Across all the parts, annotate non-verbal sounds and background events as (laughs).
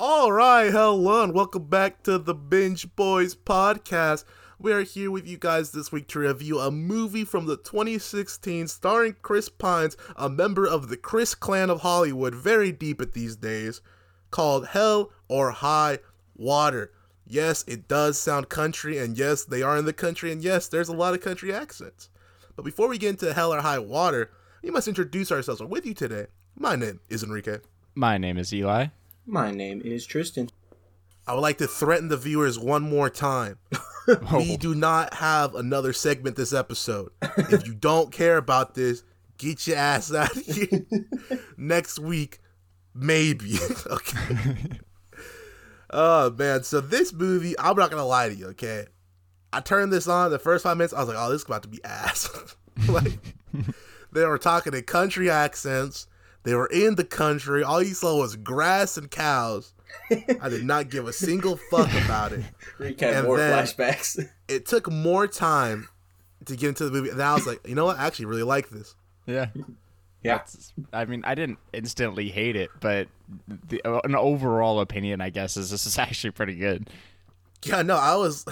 All right, hello, and welcome back to the Binge Boys podcast. We are here with you guys this week to review a movie from the 2016 starring Chris Pines, a member of the Chris clan of Hollywood, very deep at these days, called Hell or High Water. Yes, it does sound country, and yes, they are in the country, and yes, there's a lot of country accents. But before we get into Hell or High Water, we must introduce ourselves. With you today, my name is Enrique. My name is Eli. My name is Tristan. I would like to threaten the viewers one more time. (laughs) We do not have another segment this episode. If you don't care about this, get your ass out of here. (laughs) Next week, maybe. (laughs) okay. Oh man, so this movie, I'm not gonna lie to you, okay? I turned this on the first five minutes, I was like, oh, this is about to be ass. like they were talking in country accents. They were in the country. All you saw was grass and cows. I did not give a single fuck about it. (laughs) Rick had And more flashbacks. (laughs) It took more time to get into the movie, and then I was like, you know what? I actually really like this. Yeah. yeah. That's- I mean, I didn't instantly hate it, but the, an overall opinion, I guess, is this is (laughs) actually pretty good. Yeah, no, I was.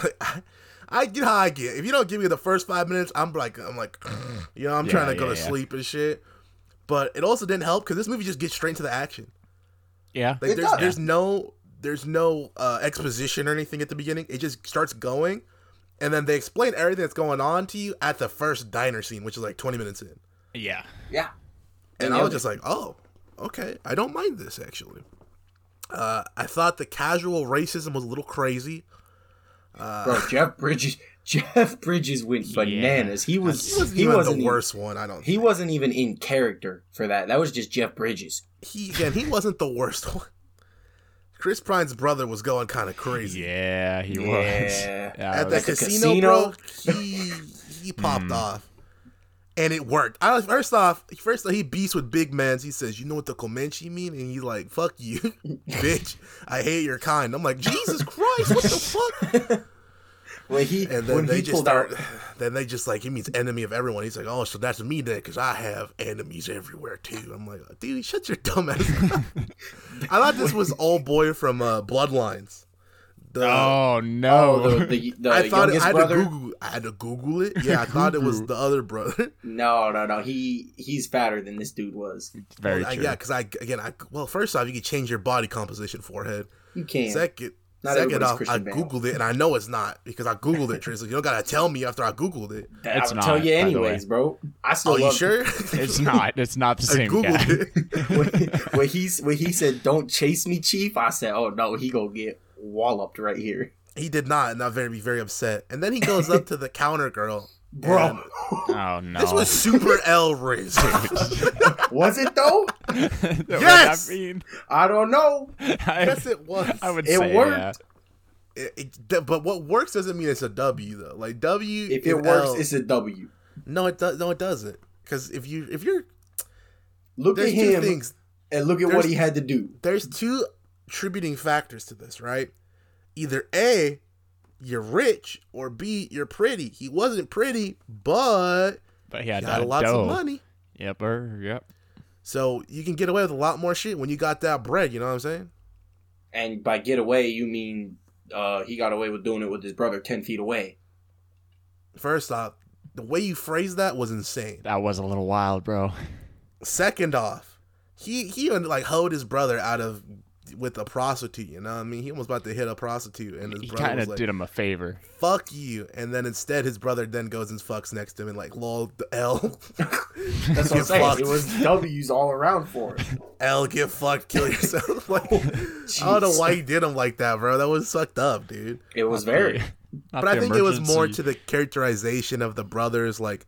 I get how I get. If you don't give me the first five minutes, I'm like, I'm like, (clears throat) you know, I'm Yeah, trying to go to yeah. sleep and shit. But it also didn't help because this movie just gets straight into the action. Yeah. Like It there's does. there's no there's no uh, exposition or anything at the beginning. It just starts going, and then they explain everything that's going on to you at the first diner scene, which is like 20 minutes in. Yeah. Yeah. And They I was just like, oh, okay, I don't mind this actually. Uh, I thought the casual racism was a little crazy. Bro, Jeff Bridges Jeff Bridges went bananas. He was He wasn't he wasn't the even- worst one. I don't. He think. wasn't even in character for that. That was just Jeff Bridges. He again. He wasn't the worst (laughs) one. Chris Pine's brother was going kind of crazy Yeah, he was. Yeah. (laughs) Yeah, at the was- the casino, casino. bro. He he popped hmm. off, and it worked. I, first off, first he beats with big mans. He says, "You know what the Comanche mean?" And he's like, "Fuck you, (laughs) bitch. I hate your kind." I'm like, Jesus Christ, what the fuck? When he And then when they he just pulled start. out Then they just like he means enemy of everyone. He's like, oh, so that's me then, because I have enemies everywhere too. I'm like, dude, shut your dumb ass. (laughs) I thought this was old boy from uh, Bloodlines. The, oh no. oh, the, the, the I thought it, I had brother. to Google. I had to Google it. Yeah, I thought it was the other brother. (laughs) No, no, no. He he's fatter than this dude was. Very Well, I- true. yeah, because I again, I well, first off, you can change your body composition, forehead. You can't. Second, Not second everybody's off, I Christian Bale. googled it, and I know it's not because I googled it. Tristan, you don't gotta tell me after I googled it. It's I'll not, tell you by the way. anyways, bro. I still Oh, you sure? (laughs) It's not. It's not the I same guy. it. (laughs) when, when he's when he said "Don't chase me, Chief," I said, "Oh no, he gonna get walloped right here, He did not, and I'm very be very upset. And then he goes up to the counter girl. Bro." and Oh no. (laughs) This was super L raised. (laughs) was it though? (laughs) Yes! I mean, I don't know. I, yes, it was. I would It say worked. yeah. It- it- but what works doesn't mean it's a W though. Like W, If it and works, L- it's a W. no, it does. No, it doesn't. Because if you if you're Look at him things. and look at what he had to do. There's two attributing factors to this, right? Either A, you're rich, or B, you're pretty. He wasn't pretty, but But he he had, had lots dough. of money. Yep. er, Yep. So you can get away with a lot more shit when you got that bread. You know what I'm saying? And by get away, you mean uh, he got away with doing it with his brother ten feet away. First off, the way you phrased that was insane. That was a little wild, bro. Second off, he he like hoed his brother out of with a prostitute. You know what I mean? He was about to hit a prostitute, and his He brother kind of like, did him a favor. "Fuck you!" And then instead, his brother then goes and fucks next to him and like, "Lol, the L, (laughs) That's what I'm saying. fucked. It was W's all around for him. L, get fucked, kill (laughs) yourself." (laughs) like, I don't know why he did him like that, bro. That was fucked up, dude. It was very. Not but I the think it was more to the characterization of the brothers. Like,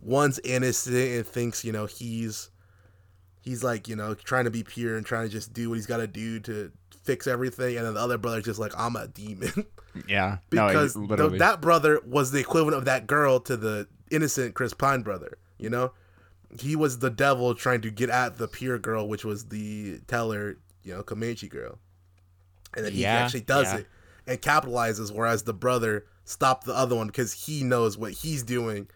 one's innocent and thinks, you know, he's he's like, you know, trying to be pure and trying to just do what he's got to do to fix everything, and then the other brother's just like, I'm a demon (laughs) Yeah. no, because literally. that brother was the equivalent of that girl to the innocent Chris Pine brother. You know, he was the devil trying to get at the pure girl, which was the teller, you know, Comanche girl, and then he Yeah, actually does yeah. it and capitalizes, whereas the brother stopped the other one because he knows what he's doing,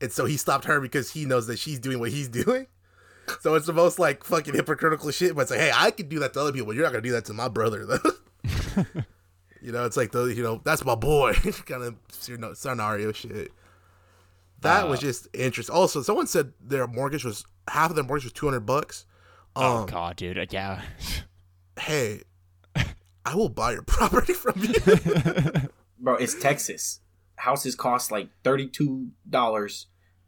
and so he stopped her because he knows that she's doing what he's (laughs) doing. So it's the most like fucking hypocritical shit. But it's like, hey, I can do that to other people. You're not gonna do that to my brother, though. (laughs) you know, it's like the you know that's my boy (laughs) kind of scenario shit. That was Uh, just interesting. Also, someone said their mortgage was half of their mortgage was two hundred bucks. oh Um, god, dude. Yeah. (laughs) hey, I will buy your property from you. Bro, it's Texas. Houses cost like thirty-two dollars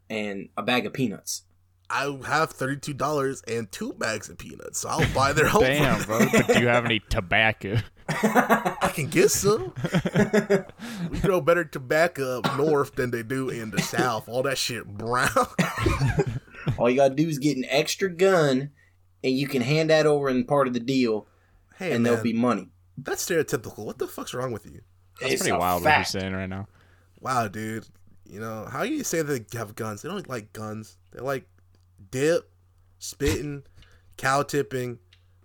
and a bag of peanuts. I have thirty two dollars and two bags of peanuts, so I'll buy their home. Damn, bro. (laughs) But do you have any tobacco? I can get some. (laughs) we grow better tobacco up north than they do in the south. All that shit brown. (laughs) All you gotta do is get an extra gun, and you can hand that over in part of the deal, hey, and man, there'll be money. that's stereotypical. What the fuck's wrong with you? That's It's pretty a wild what you're fact. saying right now. Wow, dude. You know how you say they have guns? They don't like guns. They like dip, spitting, cow tipping,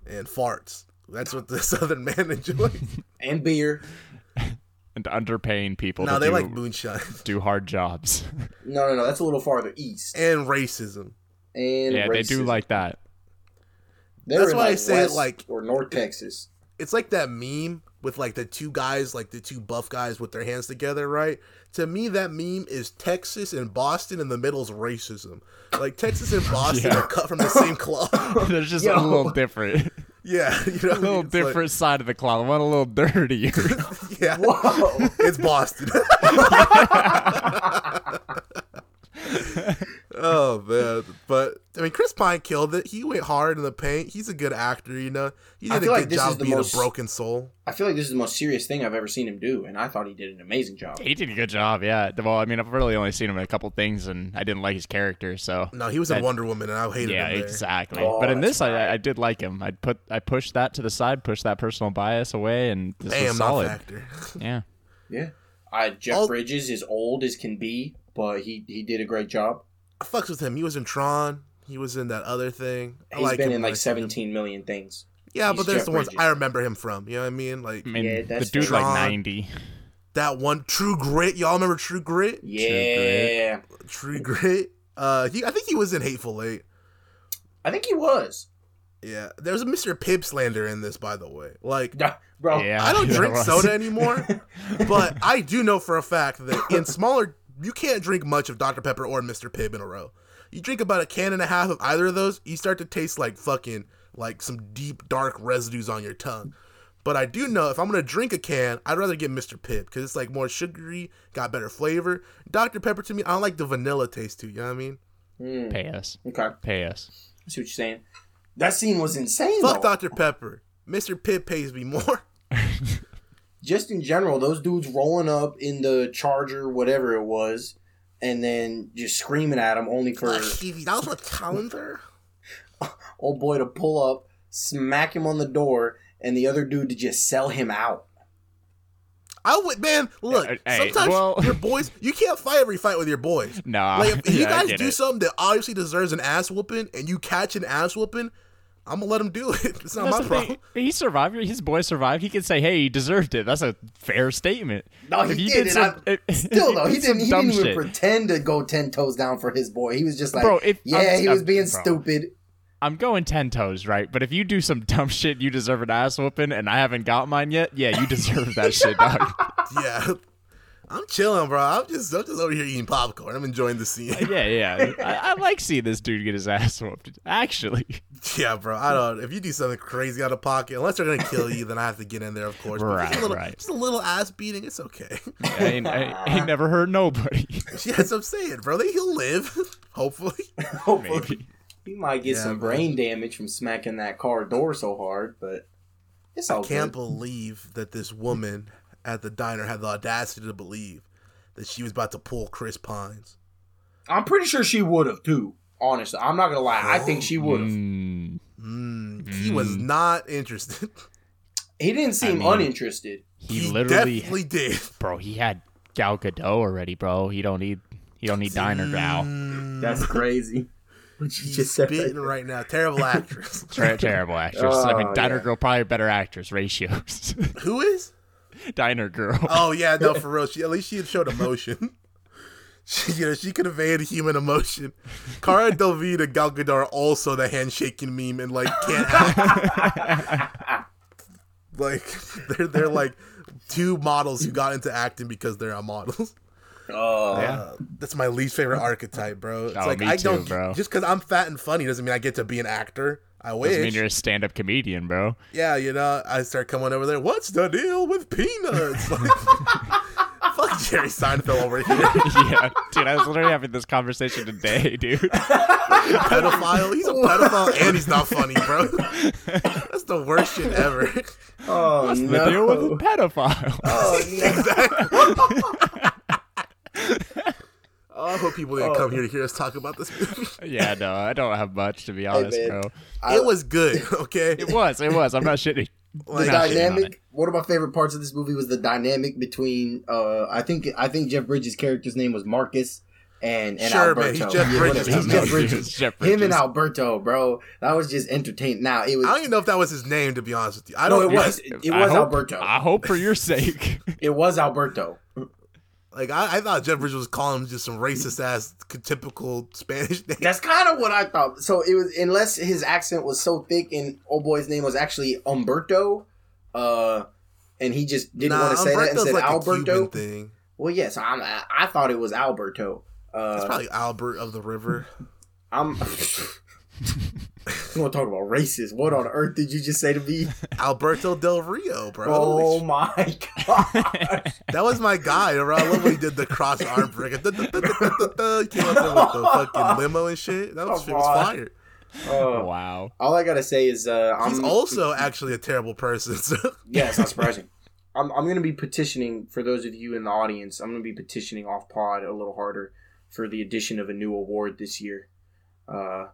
and farts. That's what the (laughs) Southern man enjoys. And beer. And underpaying people no, to they do, like moonshine (laughs) do hard jobs. (laughs) No, no, no. That's a little farther east. and racism. And yeah, they do like that. They're That's in, why I like, say it like- or North Texas. It's like that meme with like the two guys, like the two buff guys with their hands together, right? To me, that meme is Texas and Boston, and the middle's racism. Like Texas and (laughs) Boston Yeah. are cut from the same cloth. (laughs) They're just Yo. a little different. (laughs) yeah, you know, a little it's like- different side of the cloth. One a little dirtier. yeah, Whoa. it's Boston. oh man, but I mean, Chris Pine killed it. He went hard in the paint. He's a good actor, you know. He I did a feel good like this job is the being most- a broken soul. I feel like this is the most serious thing I've ever seen him do, and I thought he did an amazing job. he did a good job, yeah. Well, I mean, I've really only seen him in a couple things, and I didn't like his character, so. No, he was in That- Wonder Woman, and I hated Yeah, him there. exactly. Oh, but in this, right. I, I did like him. I put I pushed that to the side, pushed that personal bias away, and this Damn, was not solid. factor. (laughs) Yeah, Yeah. I Jeff All- Bridges is old as can be, but he he did a great job. I fucks with him. He was in Tron. He was in that other thing. I He's like been him in when I like see him. 17 million things. Yeah, He's but there's Jeff the ones Bridges. I remember him from. You know what I mean? Like I mean, Yeah, the that's dude's fair. like ninety. that one True Grit. Y'all remember True Grit? Yeah. True Grit. Uh, he, I think he was in Hateful Eight. I think he was. Yeah, there's a Mr. Pibb slander in this, by the way. Like, Yeah, Bro, Yeah, I don't drink was. soda anymore, (laughs) but I do know for a fact that in smaller, you can't drink much of Dr. Pepper or Mr. Pibb in a row. You drink about a can and a half of either of those, you start to taste like fucking, like some deep, dark residues on your tongue. But I do know if I'm gonna drink a can, I'd rather get Mr. Pibb because it's like more sugary, got better flavor. Dr. Pepper to me, I don't like the vanilla taste too. You know what I mean? Mm, Pay us, okay. pay us. I see what you're saying. That scene was insane, Fuck though. Dr. Pepper. Mr. Pibb pays me more. (laughs) Just in general, those dudes rolling up in the Charger, whatever it was, and then just screaming at him only for That was a calendar. (laughs) old boy to pull up, smack him on the door, and the other dude to just sell him out. I would, man. Look, hey, sometimes well- (laughs) your boys, you can't fight every fight with your boys. Nah, Like, if (laughs) you yeah, guys do it. something that obviously deserves an ass whooping, and you catch an ass whooping, I'm gonna let him do it. (laughs) It's not That's my the problem. thing. He survived. His boy survived. He can say, "Hey, he deserved it." That's a fair statement. No, he If you did, and some- I- (laughs) Still if though, he did some didn't. He didn't even shit, pretend to go ten toes down for his boy. He was just like, Bro, if- yeah, I'm- he was I'm- being bro. stupid. I'm going ten toes, right? But if you do some dumb shit, you deserve an ass whooping, and I haven't got mine yet. Yeah, you deserve that (laughs) shit, dog. yeah, I'm chilling, bro. I'm just, I'm just over here eating popcorn. I'm enjoying the scene. Yeah, yeah. (laughs) I, I like seeing this dude get his ass whooped. Actually, yeah, bro. I don't. If you do something crazy out of pocket, unless they're gonna kill you, then I have to get in there, of course. But just Right, a little, right. Just a little ass beating. It's okay. I ain't, (laughs) I ain't never hurt nobody. (laughs) yeah, that's what I'm saying, bro. He'll live, hopefully. Hopefully, Maybe. he might get Yeah, some bro. brain damage from smacking that car door so hard, but it's all I can't good. believe that this woman at the diner had the audacity to believe that she was about to pull Chris Pines. I'm pretty sure she would have too. Honestly, I'm not gonna lie. I think she would have. Mm, Mm, He was not interested. He didn't seem mean, uninterested. he, He literally, definitely did. bro. He had Gal Gadot already, bro. He don't need, he don't need diner gal. Mm, That's crazy. (laughs) What you he's just said. spitting right now. Terrible (laughs) actress. Ter- terrible actress. I mean, Oh, Diner yeah. Girl probably better actress ratios. (laughs) Who is? (laughs) Diner Girl. Oh yeah, no, (laughs) for real. She at least she had showed emotion. (laughs) She, you know, she conveyed human emotion. Cara Delevingne and Gal Gadot are also the handshaking meme and like can't act. like they're they're like two models who got into acting because they're models. Oh, Uh, that's my least favorite archetype, bro. It's Oh, like me I too, don't bro. just because I'm fat and funny doesn't mean I get to be an actor. I wish. Doesn't mean you're a stand-up comedian, bro. yeah, you know, I start coming over there. What's the deal with peanuts? Like, (laughs) (laughs) fuck Jerry Seinfeld over here. (laughs) yeah, dude, I was literally having this conversation today, dude. pedophile. He's a pedophile and he's not funny, bro. That's the worst shit ever. oh What's no. the deal with a pedophile? Oh no. Oh, I hope people didn't come here to hear us talk about this movie. (laughs) yeah, no, I don't have much to be honest, man. bro. I- it was good, (laughs) okay? It was, it was. I'm not shitting. (laughs) Like, the not shitting on it. dynamic. One of my favorite parts of this movie was the dynamic between. Uh, I think I think Jeff Bridges' character's name was Marcus. And, and Sure, man, Alberto. he's Jeff Yeah, Bridges. He's Jeff Bridges. it's Jeff Him and Alberto, bro. That was just entertaining. Now it was. I don't even know if that was his name, to be honest with you. I don't it was. It I was hope- Alberto. I hope for your sake. It was Alberto. Like I, I thought Jeff Bridges was calling him just some racist ass typical Spanish (laughs) name. That's kind of what I thought. So it was, unless his accent was so thick, and old boy's name was actually Umberto, uh, and he just didn't want to say that and said like Alberto. Thing. Well, yes, I'm, I, I thought it was Alberto. It's Uh, probably Albert of the River. I'm. (laughs) (laughs) you want to talk about racist? What on earth did you just say to me? (laughs) Alberto Del Rio, bro. Oh my god! (laughs) That was my guy, bro. I love when he did the cross arm break. He (laughs) came up there with the fucking limo and shit. That was, shit was on. fire. Uh, wow. all I gotta say is, uh, I'm He's also actually a terrible person. So. Yeah, it's not surprising. I'm, I'm going to be petitioning, for those of you in the audience, I'm going to be petitioning off pod a little harder for the addition of a new award this year. Uh,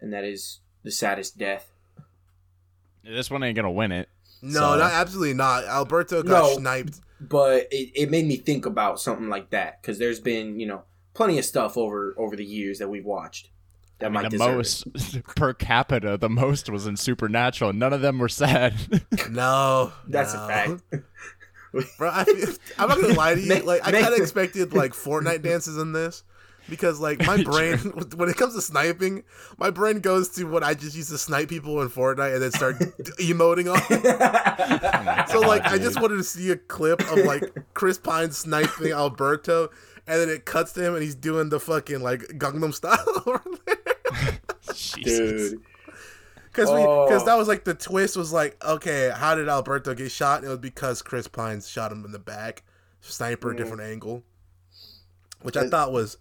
and that is the saddest death. This one ain't gonna win it. No, So- not absolutely not. Alberto got No. sniped. But it, it made me think about something like that because there's been, you know, plenty of stuff over over the years that we've watched that I mean, might the deserve it. most (laughs) per capita, the most was in Supernatural. None of them were sad. (laughs) No, That's no. a fact. bro. I, I'm not gonna lie to you. (laughs) Like I kind of expected like Fortnite dances in this because like my (laughs) brain (laughs) when it comes to sniping, my brain goes to what I just used to snipe people in Fortnite and then start (laughs) emoting on. It. So like I just wanted to see a clip of like Chris Pine sniping Alberto, and then it cuts to him and he's doing the fucking like Gangnam style over there. Jesus. Dude. Because we, Oh. because that was like the twist was like, okay, how did Alberto get shot? And it was because Chris Pines shot him in the back, sniper, Mm. different angle, which I thought was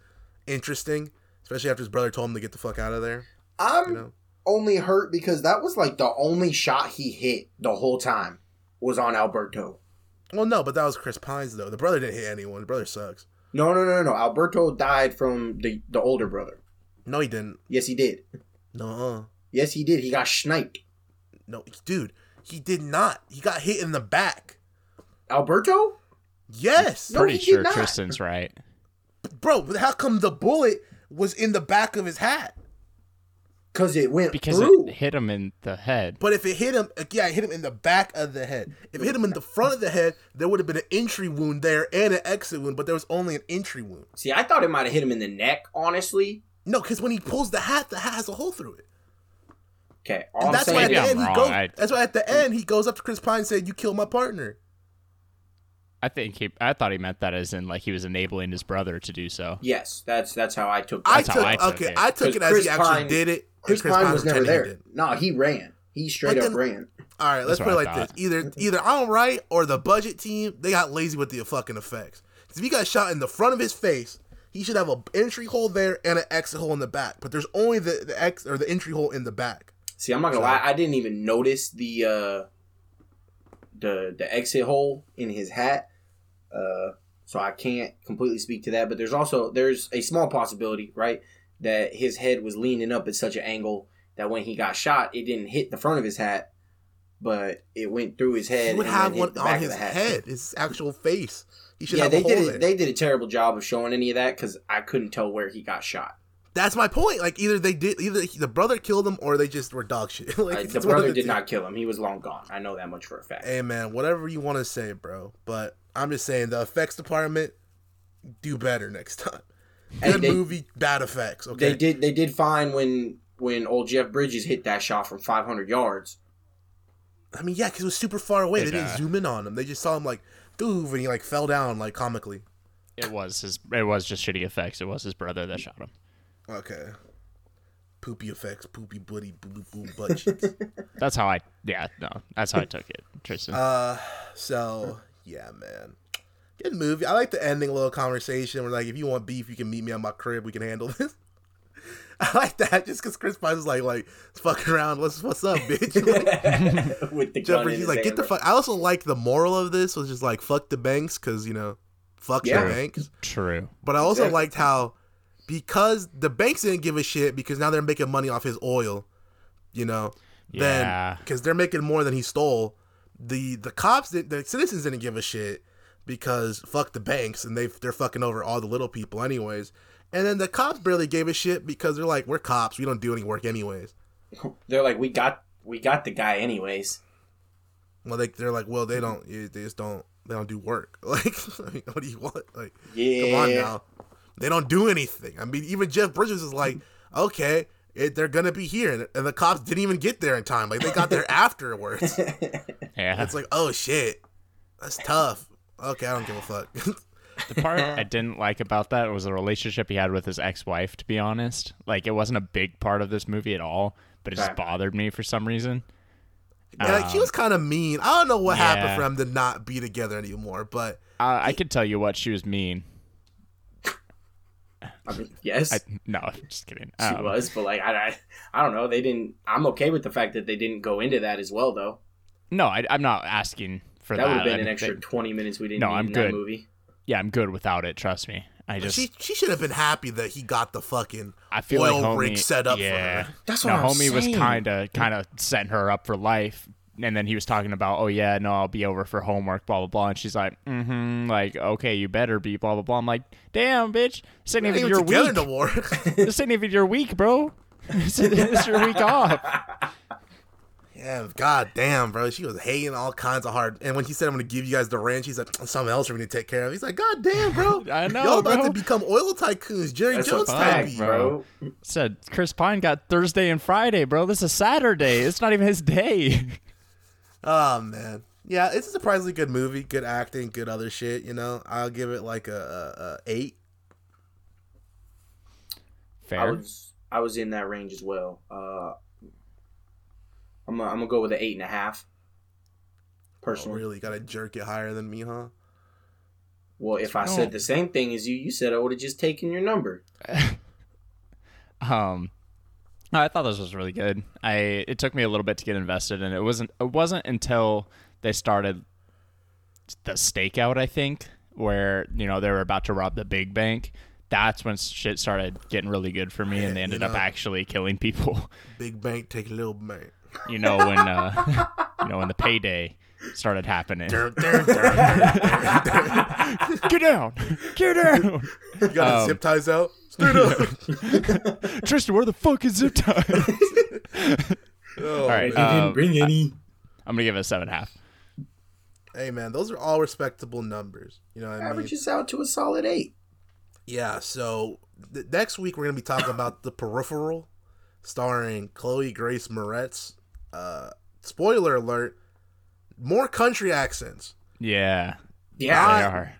interesting, especially after his brother told him to get the fuck out of there. I'm You know, only hurt because that was like the only shot he hit the whole time was on Alberto. well, no, but that was Chris Pines though. The brother didn't hit anyone. The brother sucks. No, no, no, no. Alberto died from the the older brother. No, he didn't. Yes, he did. No, uh, Yes, he did. He got sniped. no, dude, he did not. He got hit in the back. Alberto? Yes, No, Pretty he did sure not. Tristan's right. Bro. How come the bullet was in the back of his hat? Because it went Because through. it hit him in the head. But if it hit him, uh, yeah, it hit him in the back of the head. If it hit him in the front of the head, there would have been an entry wound there and an exit wound, but there was only an entry wound. See, I thought it might have hit him in the neck, honestly. No, because when he pulls the hat, the hat has a hole through it. Okay, all And I'm that's why at the end he goes. That's why at the end he goes up to Chris Pine and said, "You killed my partner." I think he. I thought he meant that as in like he was enabling his brother to do so. Yes, that's that's how I took I that. That's took how I took okay. it. I took 'Cause it as Chris he actually Pine- did it. and Chris, Pine was never there. No, he ran. He straight But up ran. All right, let's That's put it like this: either either I'm right or the budget team they got lazy with the fucking effects. 'Cause if he got shot in the front of his face, he should have a entry hole there and an exit hole in the back. But there's only the the ex or the entry hole in the back. See, I'm not gonna So- lie. I didn't even notice the uh, the the exit hole in his hat. Uh, so I can't completely speak to that. But there's also there's a small possibility, right, that his head was leaning up at such an angle that when he got shot, it didn't hit the front of his hat, but it went through his head. He would have one on his head, his actual face. He should Yeah, have they did it. They did a terrible job of showing any of that because I couldn't tell where he got shot. That's my point. Like either they did, either the brother killed him or they just were dog shit. (laughs) like Uh, the brother the did two. not kill him. He was long gone. I know that much for a fact. Hey man, whatever you want to say, bro. But I'm just saying the effects department do better next time. Hey, Good they- movie, bad effects. Okay, They did they did fine when when old Jeff Bridges hit that shot from 500 yards. I mean, yeah, because it was super far away. It, they didn't uh, zoom in on him. They just saw him like, doof, and he like fell down like comically. It was his. It was just shitty effects. It was his brother that shot him. Okay. Poopy effects, poopy booty, boo boo butt cheeks. (laughs) That's how I. Yeah, no, that's how I took it, Tristan. Uh, so yeah, man, good movie. I like the ending little conversation where like, if you want beef, you can meet me at my crib. We can handle (laughs) this. I like that just because Chris Pine is like, like fucking around. What's what's up, bitch? (laughs) Like, with the Jeff gun in Bridges, his like, get the fuck. I also like the moral of this was just like, fuck the banks, because you know, fuck Yeah. the banks. True. But I also Exactly. liked how because the banks didn't give a shit because now they're making money off his oil, you know. Then Yeah. because they're making more than he stole, the the cops the citizens didn't give a shit because fuck the banks and they they're fucking over all the little people anyways. And then the cops barely gave a shit because they're like, we're cops, we don't do any work anyways. (laughs) They're like, we got we got the guy anyways. Well, they they're like, well, they don't, they just don't, they don't do work. (laughs) Like, I (laughs) mean, what do you want? Like, Yeah. Come on now. They don't do anything. I mean, even Jeff Bridges is like, okay, it, they're gonna be here, and, and the cops didn't even get there in time. Like they got there (laughs) afterwards. (laughs) Yeah. It's like, oh shit, that's tough. Okay, I don't give a fuck. (laughs) The part I didn't like about that was the relationship he had with his ex-wife. To be honest, like it wasn't a big part of this movie at all, but it just bothered me for some reason. And, like she was kind of mean. I don't know what happened for them to not be together anymore, but Uh, I could tell you what she was mean. I mean, (laughs) yes, I no, just kidding. she Um, was, but like I, I, I don't know. They didn't. I'm okay with the fact that they didn't go into that as well, though. No, I, I'm not asking for That that. would have been I an extra they- 20 minutes we didn't No, need I'm in good. that movie. yeah, I'm good without it. Trust me. I just she she should have been happy that he got the fucking I feel oil like homie, rig set up yeah. for her. That's no, what I'm homie was kind of kind of setting her up for life. And then he was talking about, oh yeah, no, I'll be over for homework, blah blah blah. And she's like, mm-hmm, like okay, you better be, blah blah blah. I'm like, damn, bitch, this ain't They even your week. no more. (laughs) this ain't even your week, bro. (laughs) this is your week off. yeah, god damn, bro. She was hating all kinds of hard. And when he said, "I'm gonna give you guys the ranch," he's like, "Something else we're gonna take care of." He's like, "God damn, bro. (laughs) I know, Y'all about bro. to become oil tycoons, Jerry That's Jones fact, type." bro. Said Chris Pine got Thursday and Friday, bro. This is Saturday. It's not even his day. Oh man, yeah, it's a surprisingly good movie. Good acting, good other shit. You know, I'll give it like a, a, a eight. I was I was in that range as well. Uh, I'm gonna, I'm gonna go with an eight and a half. Oh, Personally, really, gotta jerk it higher than me, huh? well, if I said the same thing as you, you said I would have just taken your number. (laughs) Um, I thought this was really good. I it took me a little bit to get invested, and it wasn't it wasn't until they started the stakeout, I think, where you know they were about to rob the big bank. That's when shit started getting really good for me, and they You ended up actually killing people. Big bank take little bank. You know when uh, (laughs) you know when the payday started happening. (laughs) Get down, get down, you got the Um, zip ties out. (laughs) Straight up. (laughs) Tristan. Where the fuck is zip tie? Oh, All right, man. um, bring any. I'm gonna give it a seven and a half. hey man, those are all respectable numbers. You know what I mean? Averages out to a solid eight. Yeah, so th- next week we're gonna be talking about the peripheral, starring Chloe Grace Moretz. Uh, spoiler alert: more country accents. Yeah, Yeah, they are.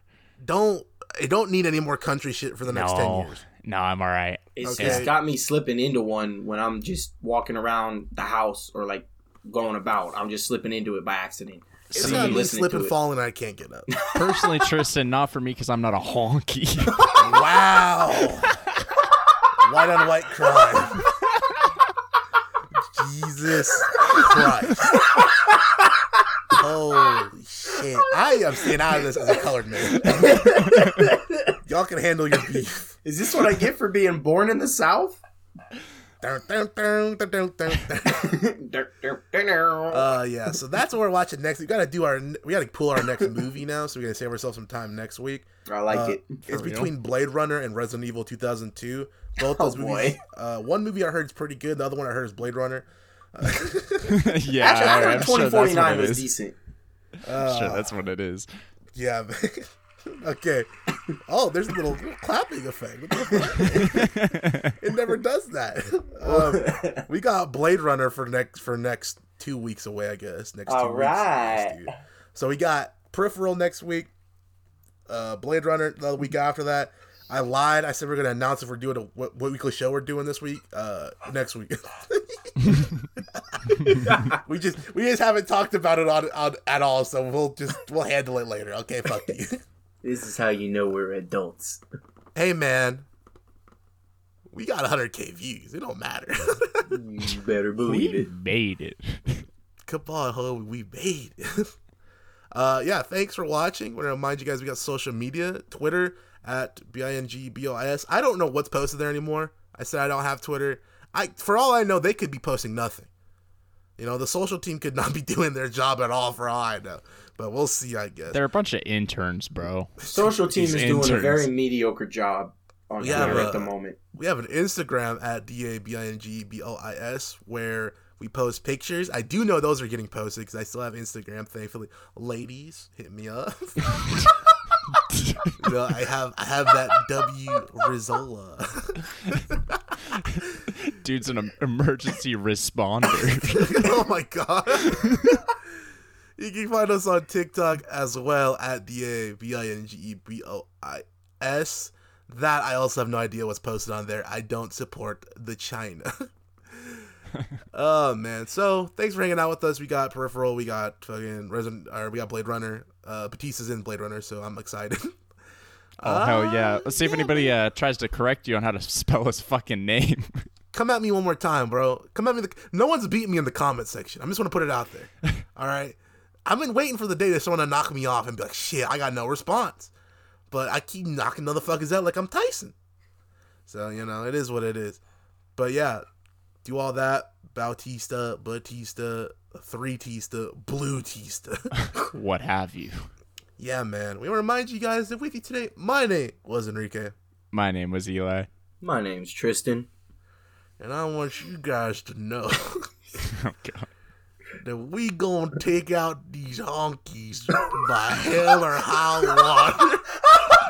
Don't I don't need any more country shit for the next ten years. no, I'm all right. it's, Okay. it's got me slipping into one when I'm just walking around the house or like going about. I'm just slipping into it by accident. It's I'm not me listening slipping, to falling, and I can't get up. (laughs) Personally, Tristan, not for me because I'm not a honky. (laughs) wow, white on white crime. (laughs) Jesus Christ. Holy shit. I am staying out of this as a colored man. (laughs) Y'all can handle your beef. Is this what I get for being born in the South? Uh yeah, so that's what we're watching next. We gotta do our we gotta pull our next movie now, so we're gonna save ourselves some time next week. I like Uh, it. It's between Blade Runner and Resident Evil 2002. Both Oh, those movies. boy. Uh, one movie I heard is pretty good. The other one I heard is Blade Runner. (laughs) yeah, Actually, I I'm heard sure that's what 2049 was is. decent. Uh, Sure, that's what it is. Yeah, (laughs) okay. Oh, there's a little, little clapping effect. (laughs) it never does that. Um, we got Blade Runner for next for next two weeks away, I guess. Next two All weeks. right. dude. So we got Peripheral next week. Uh, Blade Runner the week after that. I lied. I said we are gonna announce if we're doing a what, what weekly show we're doing this week. Uh, next week. (laughs) we just we just haven't talked about it on, on at all. So we'll just we'll handle it later. Okay, fuck you. (laughs) This is how you know we're adults. hey man, we got 100k views. It don't matter. You better believe we it. made it. Come on, ho, we made it. (laughs) uh, yeah, thanks for watching. Want to remind you guys we got social media, Twitter at b i n g b o i s. I don't know what's posted there anymore. I said I don't have Twitter. I for all I know, they could be posting nothing. You know, the social team could not be (laughs) doing their job at all for all I know. But we'll see, I guess. They're a bunch of interns, bro. Social team These is doing a very mediocre job on Yeah, Twitter but- at the moment. we have an Instagram at D A B I N G B O I S where we post pictures. I do know those are getting posted because I still have Instagram. Thankfully, ladies, hit me up. (laughs) (laughs) (laughs) you know, I have I have that W Rizola. (laughs) Dude's an emergency responder. (laughs) oh my god. you can find us on TikTok as well at D A B I N G E B O I S. That I also have no idea what's posted on there. I don't support the China. Oh man. So thanks for hanging out with us. We got peripheral, we got fucking Resident or we got Blade Runner. Uh Batista's in Blade Runner, so I'm excited. (laughs) oh hell yeah! Uh, Let's see if anybody uh, tries to correct you on how to (laughs) spell his fucking name. come at me one more time, bro. Come at me. The, no one's beating me in the comment section. I'm just want to put it out there. (laughs) All right. I've been waiting for the day that someone to knock me off and be like, shit, I got no response. But I keep knocking motherfuckers out like I'm Tyson. So, you know, it is what it is. But yeah, do all that. Bautista, Batista, Three Tista, Blue Tista. (laughs) what have you? yeah, man. We want to remind you guys that with you today, my name was Enrique. My name was Eli. My name's Tristan. And I want you guys to know. (laughs) Oh god. that we gonna take out these honkies by hell or high water. (laughs)